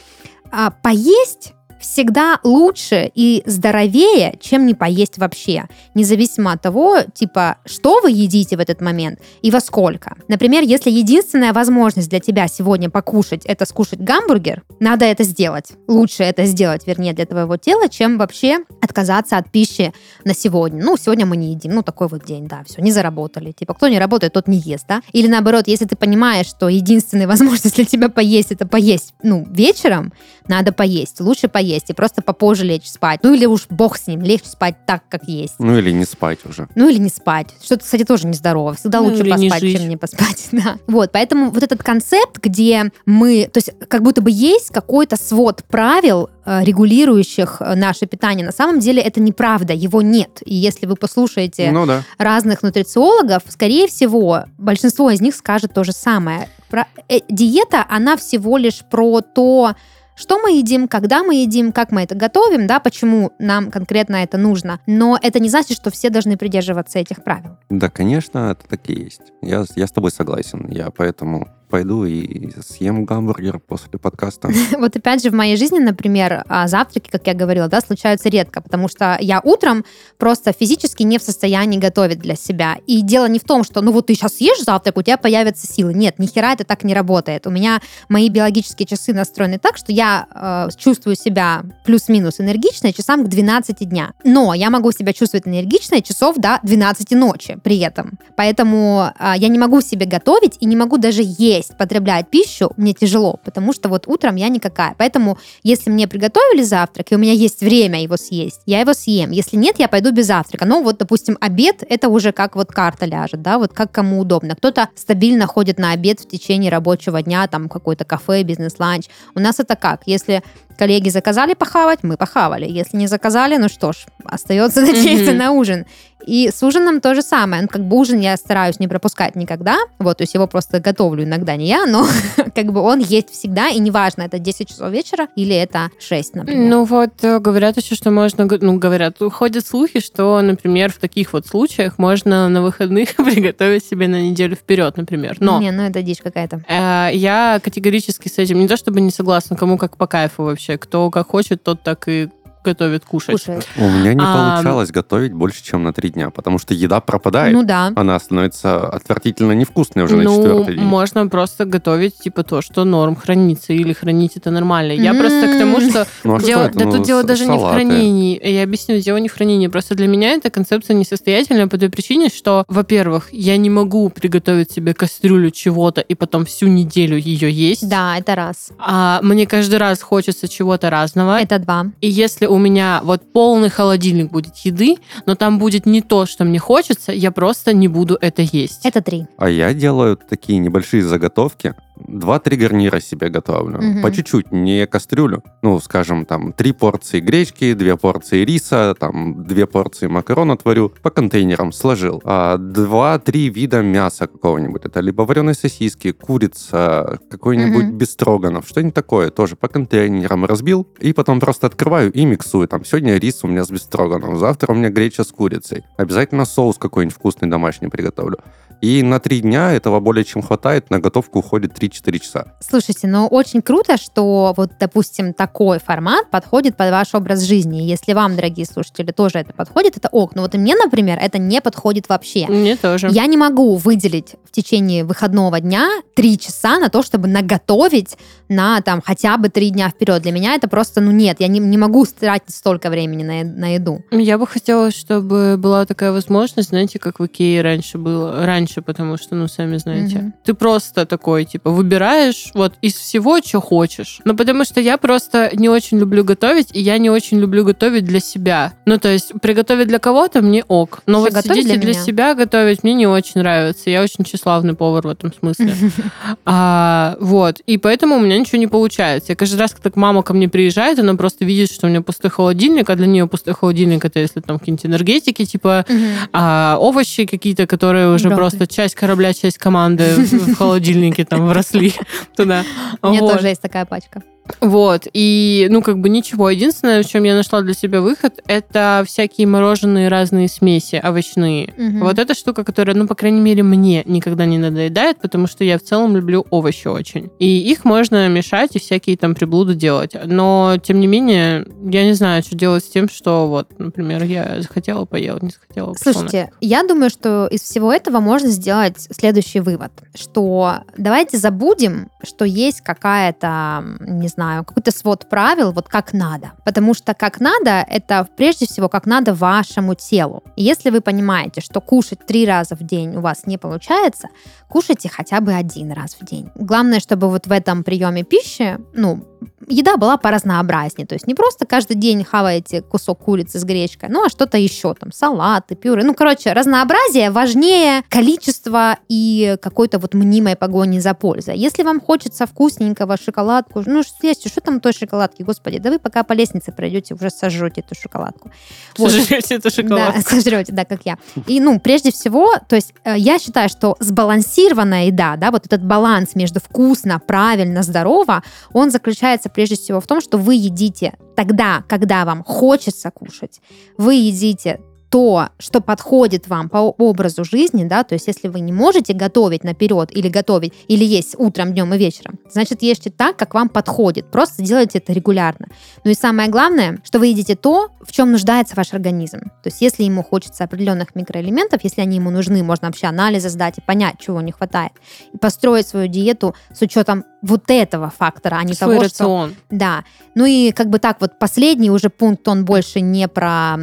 а, поесть всегда лучше и здоровее, чем не поесть вообще. Независимо от того, типа, что вы едите в этот момент и во сколько. Например, если единственная возможность для тебя сегодня покушать это скушать гамбургер, надо это сделать. Лучше это сделать, вернее, для твоего тела, чем вообще отказаться от пищи на сегодня. Ну, сегодня мы не едим, ну, такой вот день, да, все, не заработали. Типа, кто не работает, тот не ест, да? Или наоборот, если ты понимаешь, что единственная возможность для тебя поесть, это поесть, ну, вечером, надо поесть, лучше поесть и просто попозже лечь спать. Ну, или уж бог с ним, лечь спать так, как есть. Ну или не спать уже. Ну или не спать. Что-то, кстати, тоже нездорово. Всегда Ну, лучше не поспать, жить. чем не поспать. Да. Вот, поэтому вот этот концепт, где мы, то есть как будто бы есть какой-то свод правил, э, регулирующих э, наше питание, на самом деле это неправда, его нет. И если вы послушаете Ну да. разных нутрициологов, скорее всего, большинство из них скажет то же самое. Про- э, диета, она всего лишь про то, что мы едим, когда мы едим, как мы это готовим, да, почему нам конкретно это нужно. Но это не значит, что все должны придерживаться этих правил. Да, конечно, это так и есть. Я, я с тобой согласен. Я поэтому пойду и съем гамбургер после подкаста. Вот опять же в моей жизни, например, а, завтраки, как я говорила, да, случаются редко, потому что я утром просто физически не в состоянии готовить для себя. И дело не в том, что, ну вот ты сейчас съешь завтрак, у тебя появятся силы. Нет, ни хера это так не работает. У меня мои биологические часы настроены так, что я э, чувствую себя плюс-минус энергичной часам к 12 дня. Но я могу себя чувствовать энергичной часов до 12 ночи при этом. Поэтому э, я не могу себе готовить и не могу даже есть, потреблять пищу, мне тяжело, потому что вот утром я никакая. Поэтому если мне приготовили завтрак, и у меня есть время его съесть, я его съем. Если нет, я пойду без завтрака. Ну вот, допустим, обед, это уже как вот карта ляжет, да, вот как кому удобно. Кто-то стабильно ходит на обед в течение рабочего дня, там какой-то кафе, бизнес-ланч. У нас это как? Если коллеги заказали похавать, мы похавали. Если не заказали, ну что ж, остается надеяться Мгм. на ужин. И с ужином то же самое. Ну, как бы ужин я стараюсь не пропускать никогда. Вот, то есть его просто готовлю иногда не я, но как бы он есть всегда, и неважно, это 10 часов вечера или это 6, например. Ну вот, э, говорят еще, что можно, ну, говорят, ходят слухи, что, например, в таких вот случаях можно на выходных приготовить себе на неделю вперед, например. Но Не, ну это дичь какая-то. э, я категорически с этим не то чтобы не согласна, кому как по кайфу вообще. Кто как хочет, тот так и готовит кушать. Кушает. У меня не А, получалось готовить больше, чем на три дня, потому что еда пропадает. Ну да. Она становится отвратительно невкусной уже на ну, четвертый день. можно просто готовить, типа, то, что норм хранится, или хранить это нормально. Я просто к тому, что Ну, а что Дело- это? да Ну, тут дело с- даже не в хранении. Я объясню, дело не в хранении. Просто для меня эта концепция несостоятельная по той причине, что, во-первых, я не могу приготовить себе кастрюлю чего-то и потом всю неделю ее есть. Да, это раз. А мне каждый раз хочется чего-то разного. Это два. И если у меня вот полный холодильник будет еды, но там будет не то, что мне хочется, я просто не буду это есть. Это три. А я делаю такие небольшие заготовки. Два-три гарнира себе готовлю. Мгм. По чуть-чуть, не кастрюлю. Ну, скажем, там, три порции гречки, две порции риса, там, две порции макарон отварю, по контейнерам сложил. А два-три вида мяса какого-нибудь. Это либо вареные сосиски, курица, какой-нибудь Мгм. бестроганов, что-нибудь такое. Тоже по контейнерам разбил. И потом просто открываю и миксую. Там, сегодня рис у меня с бестроганом, завтра у меня греча с курицей. Обязательно соус какой-нибудь вкусный домашний приготовлю. И на три дня этого более чем хватает, на готовку уходит 3-4 часа. Слушайте, ну очень круто, что вот, допустим, такой формат подходит под ваш образ жизни. Если вам, дорогие слушатели, тоже это подходит, это ок. Но вот и мне, например, это не подходит вообще. Мне тоже. Я не могу выделить в течение выходного дня три часа на то, чтобы наготовить на там хотя бы три дня вперед. Для меня это просто, ну нет, я не, не могу тратить столько времени на, на еду. Я бы хотела, чтобы была такая возможность, знаете, как в Икее раньше было. Раньше, потому что, ну, сами знаете. Мгм. Ты просто такой, типа, выбираешь вот из всего, что хочешь. Ну, потому что я просто не очень люблю готовить, и я не очень люблю готовить для себя. Ну, то есть, приготовить для кого-то мне ок. Но Слушай, вот сидеть для для себя готовить мне не очень нравится. Я очень тщеславный повар в этом смысле. А, вот. И поэтому у меня ничего не получается. Я каждый раз, когда мама ко мне приезжает, она просто видит, что у меня пустой холодильник, а для нее пустой холодильник это если там какие-нибудь энергетики, типа а овощи какие-то, которые уже Брокколи. Просто часть корабля, часть команды в холодильнике там вросли туда. У меня тоже есть такая пачка. Вот, и, ну, как бы ничего. Единственное, в чем я нашла для себя выход, это всякие мороженые разные смеси овощные. Мгм. Вот эта штука, которая, ну, по крайней мере, мне никогда не надоедает, потому что я в целом люблю овощи очень. И их можно мешать и всякие там приблуды делать. Но, тем не менее, я не знаю, что делать с тем, что вот, например, я захотела, поела, не захотела, Слушайте, я думаю, что из всего этого можно сделать следующий вывод, что давайте забудем, что есть какая-то, не знаю, какой-то свод правил, вот как надо. Потому что как надо, это прежде всего как надо вашему телу. И если вы понимаете, что кушать три раза в день у вас не получается, кушайте хотя бы один раз в день. Главное, чтобы вот в этом приеме пищи, ну, еда была поразнообразнее. То есть не просто каждый день хаваете кусок курицы с гречкой, ну а что-то еще, там, салаты, пюре. Ну, короче, разнообразие важнее количества и какой-то вот мнимой погони за пользой. Если вам хочется вкусненького шоколадку, ну, съесть, что там той шоколадки, господи, да вы пока по лестнице пройдете, уже сожжете эту шоколадку. Вот. Сожрете эту шоколадку. Да, сожрете, да, как я. И, ну, прежде всего, то есть э, я считаю, что сбалансированная еда, да, вот этот баланс между вкусно, правильно, здорово, он заключается прежде всего в том, что вы едите тогда, когда вам хочется кушать, вы едите то, что подходит вам по образу жизни, да, то есть если вы не можете готовить наперед или готовить, или есть утром, днем и вечером, значит, ешьте так, как вам подходит, просто делайте это регулярно. Ну и самое главное, что вы едите то, в чем нуждается ваш организм. То есть если ему хочется определенных микроэлементов, если они ему нужны, можно вообще анализы сдать и понять, чего не хватает. И построить свою диету с учетом вот этого фактора, а не Свой того, что... рацион. Да. Ну и как бы так вот последний уже пункт, он больше не про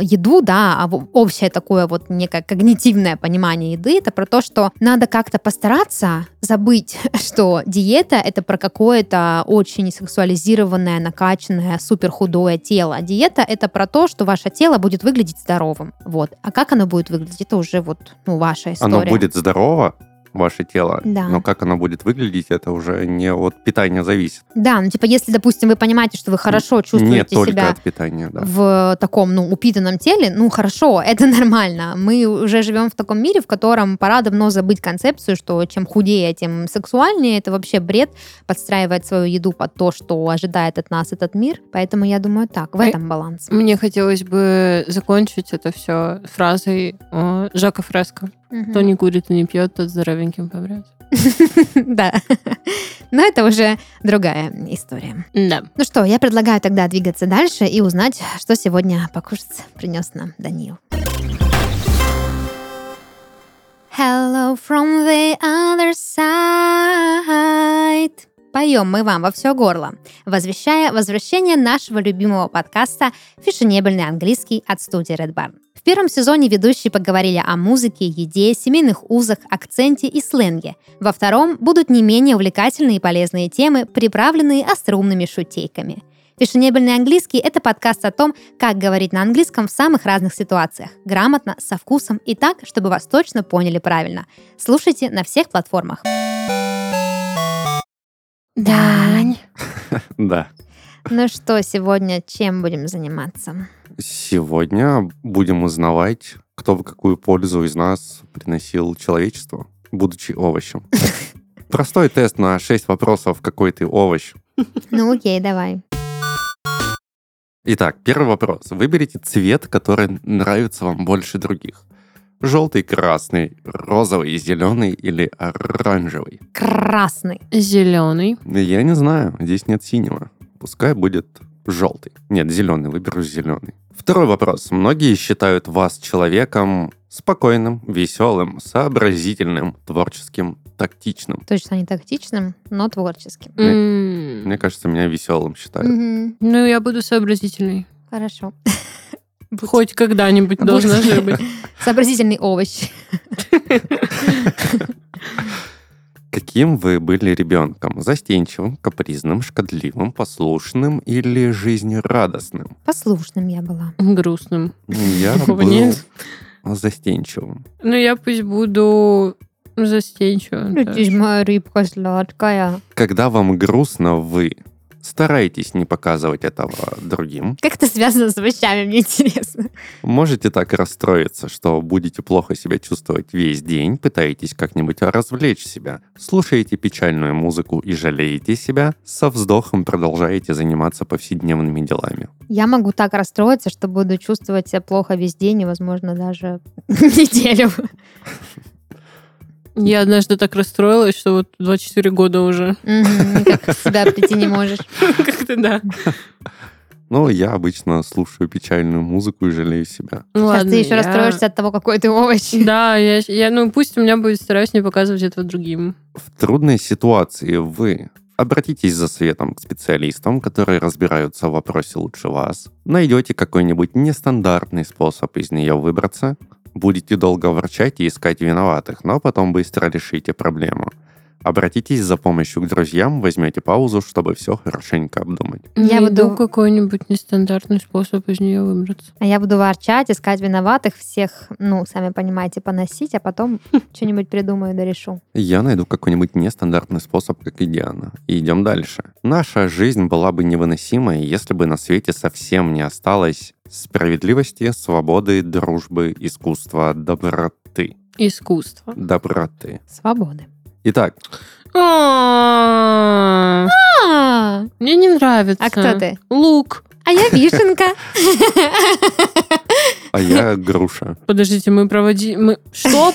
еду, да, а общее такое вот некое когнитивное понимание еды, это про то, что надо как-то постараться забыть, что диета это про какое-то очень сексуализированное, накачанное, супер худое тело. Диета это про то, что ваше тело будет выглядеть здоровым. Вот. А как оно будет выглядеть, это уже вот ну, ваша история. Оно будет здорово, ваше тело, Да. но как оно будет выглядеть, это уже не от питания зависит. Да, ну типа если, допустим, вы понимаете, что вы хорошо не чувствуете только себя от питания, да. в таком, ну, упитанном теле, ну, хорошо, это нормально. Мы уже живем в таком мире, в котором пора давно забыть концепцию, что чем худее, тем сексуальнее. Это вообще бред подстраивать свою еду под то, что ожидает от нас этот мир. Поэтому я думаю так, в этом баланс. Мне хотелось бы закончить это все фразой Жака Фреско. Кто не курит и не пьет, тот здоровеньким помрет. Да. Но это уже другая история. Да. Ну что, я предлагаю тогда двигаться дальше и узнать, что сегодня покушать принес нам Даниил. Hello from the other side. Поем мы вам во все горло, возвещая возвращение нашего любимого подкаста «Фешенебельный английский» от студии Red Barn. В первом сезоне ведущие поговорили о музыке, еде, семейных узах, акценте и сленге. Во втором будут не менее увлекательные и полезные темы, приправленные остроумными шутейками. Фешенебельный английский – это подкаст о том, как говорить на английском в самых разных ситуациях, грамотно, со вкусом и так, чтобы вас точно поняли правильно. Слушайте на всех платформах. Дань. Да. Ну что, сегодня чем будем заниматься? Сегодня будем узнавать, кто бы какую пользу из нас приносил человечеству, будучи овощем. Простой тест на 6 вопросов, какой ты овощ. Ну окей, давай. Итак, первый вопрос. Выберите цвет, который нравится вам больше других. Желтый, красный, розовый, зеленый или оранжевый? Красный. Зеленый. Я не знаю, здесь нет синего. Пускай будет желтый. Нет, зеленый, выберу зеленый. Второй вопрос. Многие считают вас человеком спокойным, веселым, сообразительным, творческим, тактичным. Точно не тактичным, но творческим. М, Мне кажется, меня веселым считают. Мгм. Ну, я буду сообразительной. Хорошо. Хоть когда-нибудь должна же быть. Сообразительный овощ. Каким вы были ребенком? Застенчивым, капризным, шкодливым, послушным или жизнерадостным? Послушным я была. Грустным. Я Такого был нет. застенчивым. Ну, я пусть буду застенчивым. Ты ж моя рыбка сладкая. Когда вам грустно, вы стараетесь не показывать этого другим. Как это связано с овощами, мне интересно. Можете так расстроиться, что будете плохо себя чувствовать весь день, пытаетесь как-нибудь развлечь себя. Слушаете печальную музыку и жалеете себя, со вздохом продолжаете заниматься повседневными делами. Я могу так расстроиться, что буду чувствовать себя плохо весь день и, возможно, даже неделю. Я однажды так расстроилась, что вот 24 года уже. Никак себя прийти не можешь. Как-то да. Но я обычно слушаю печальную музыку и жалею себя. Ну Сейчас ладно, ты еще я- расстроишься от того, какой ты овощ. Да, я, я, ну пусть у меня будет, стараюсь не показывать этого другим. В трудной ситуации вы обратитесь за советом к специалистам, которые разбираются в вопросе лучше вас. Найдете какой-нибудь нестандартный способ из нее выбраться. Будете долго ворчать и искать виноватых, но потом быстро решите проблему. Обратитесь за помощью к друзьям, возьмете паузу, чтобы все хорошенько обдумать. Я Найду буду- какой-нибудь нестандартный способ из нее выбраться. А я буду ворчать, искать виноватых, всех, ну, сами понимаете, поносить, а потом что-нибудь придумаю да решу. Я найду какой-нибудь нестандартный способ, как и Диана. И идем дальше. Наша жизнь была бы невыносимой, если бы на свете совсем не осталось справедливости, свободы, дружбы, искусства, доброты. Искусство. Доброты. Свободы. Итак, А, Мне не нравится. а кто ты? Лук. А я вишенка. а я груша. Подождите, мы проводили... Мы... Что?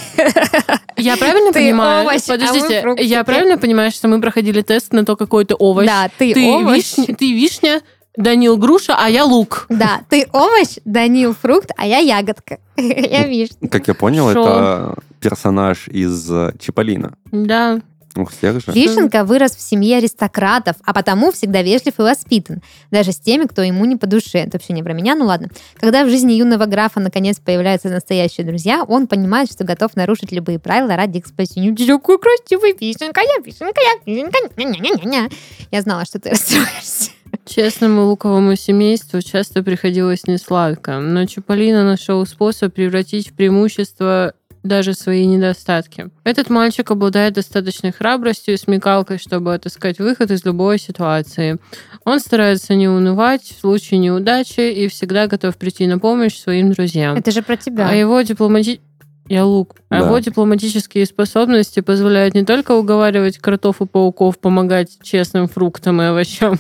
Я правильно Ты понимаю? овощ, а Подождите, я правильно понимаю, что мы проходили тест на то, какой ты овощ? Да, ты ты овощ. вишня, ты вишня, Данил груша, а я лук. Да, ты овощ, Данил фрукт, а я ягодка. Я вишня. Как я понял, Шо? это персонаж из э, Чиполлино. Да. У всех же. Вишенка вырос в семье аристократов, а потому всегда вежлив и воспитан. Даже с теми, кто ему не по душе. Это вообще не про меня, ну ладно. Когда в жизни юного графа наконец появляются настоящие друзья, он понимает, что готов нарушить любые правила ради их спасения. Ты такой красивый вишенка, я вишенка, я вишенка. ня-ня-ня-ня-ня. Я знала, что ты расстроишься. Честному луковому семейству часто приходилось несладко, но Чаполино нашел способ превратить в преимущество даже свои недостатки. Этот мальчик обладает достаточной храбростью и смекалкой, чтобы отыскать выход из любой ситуации. Он старается не унывать в случае неудачи и всегда готов прийти на помощь своим друзьям. Это же про тебя. А его дипломати... Я лук. А Да. его дипломатические способности позволяют не только уговаривать кротов и пауков помогать честным фруктам и овощам,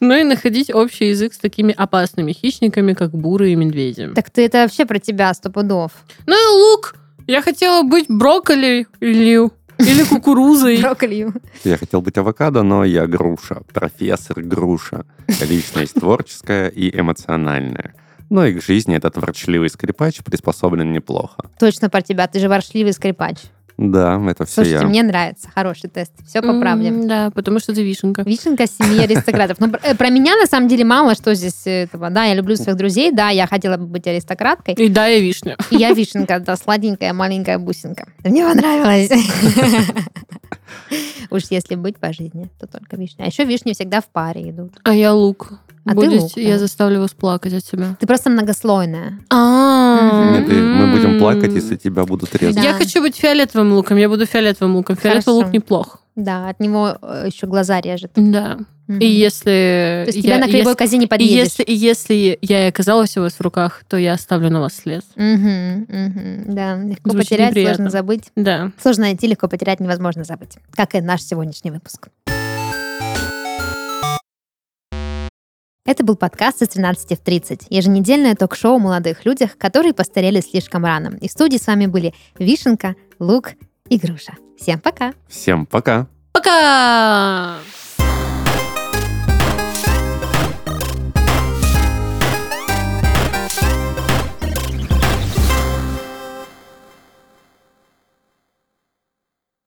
но и находить общий язык с такими опасными хищниками, как буры и медведи. Так ты это вообще про тебя, сто пудов. Ну и лук! Я хотела быть брокколи или, или кукурузой. Брокколью. Я хотел быть авокадо, но я груша. Профессор груша. Личность творческая и эмоциональная. Но и к жизни этот ворчливый скрипач приспособлен неплохо. Точно про тебя, ты же воршливый скрипач. Да, это все Слушайте, я. мне нравится, хороший тест. Все по правде. М, Да, потому что ты вишенка. Вишенка семьи аристократов. Ну, э, про меня, на самом деле, мало что здесь этого. Да, я люблю своих друзей, да, я хотела бы быть аристократкой. И да, я вишня. И я вишенка, да, сладенькая, маленькая бусинка. Мне понравилось. Уж если быть по жизни, то только вишня. А еще вишни всегда в паре идут. А я лук. А ты да. Я заставлю вас плакать от себя. Ты просто многослойная. А, мы будем плакать, если тебя будут резать. Я хочу быть фиолетовым луком, я буду фиолетовым луком. Фиолетовый лук неплох. Да, от него э, еще глаза режет. Да. И если... То есть я- тебя на кривой если- козе не и подъедешь. если, и если я и оказалась у вас в руках, то я оставлю на вас след. Мгм, мгм. Да, легко Звучит потерять, неприятно. сложно забыть. Да. Сложно найти, легко потерять, невозможно забыть. Как и наш сегодняшний выпуск. Это был подкаст из 13 в 30, еженедельное ток-шоу о молодых людях, которые постарели слишком рано. И в студии с вами были Вишенка, Лук и Груша. Всем пока! Всем пока! Пока!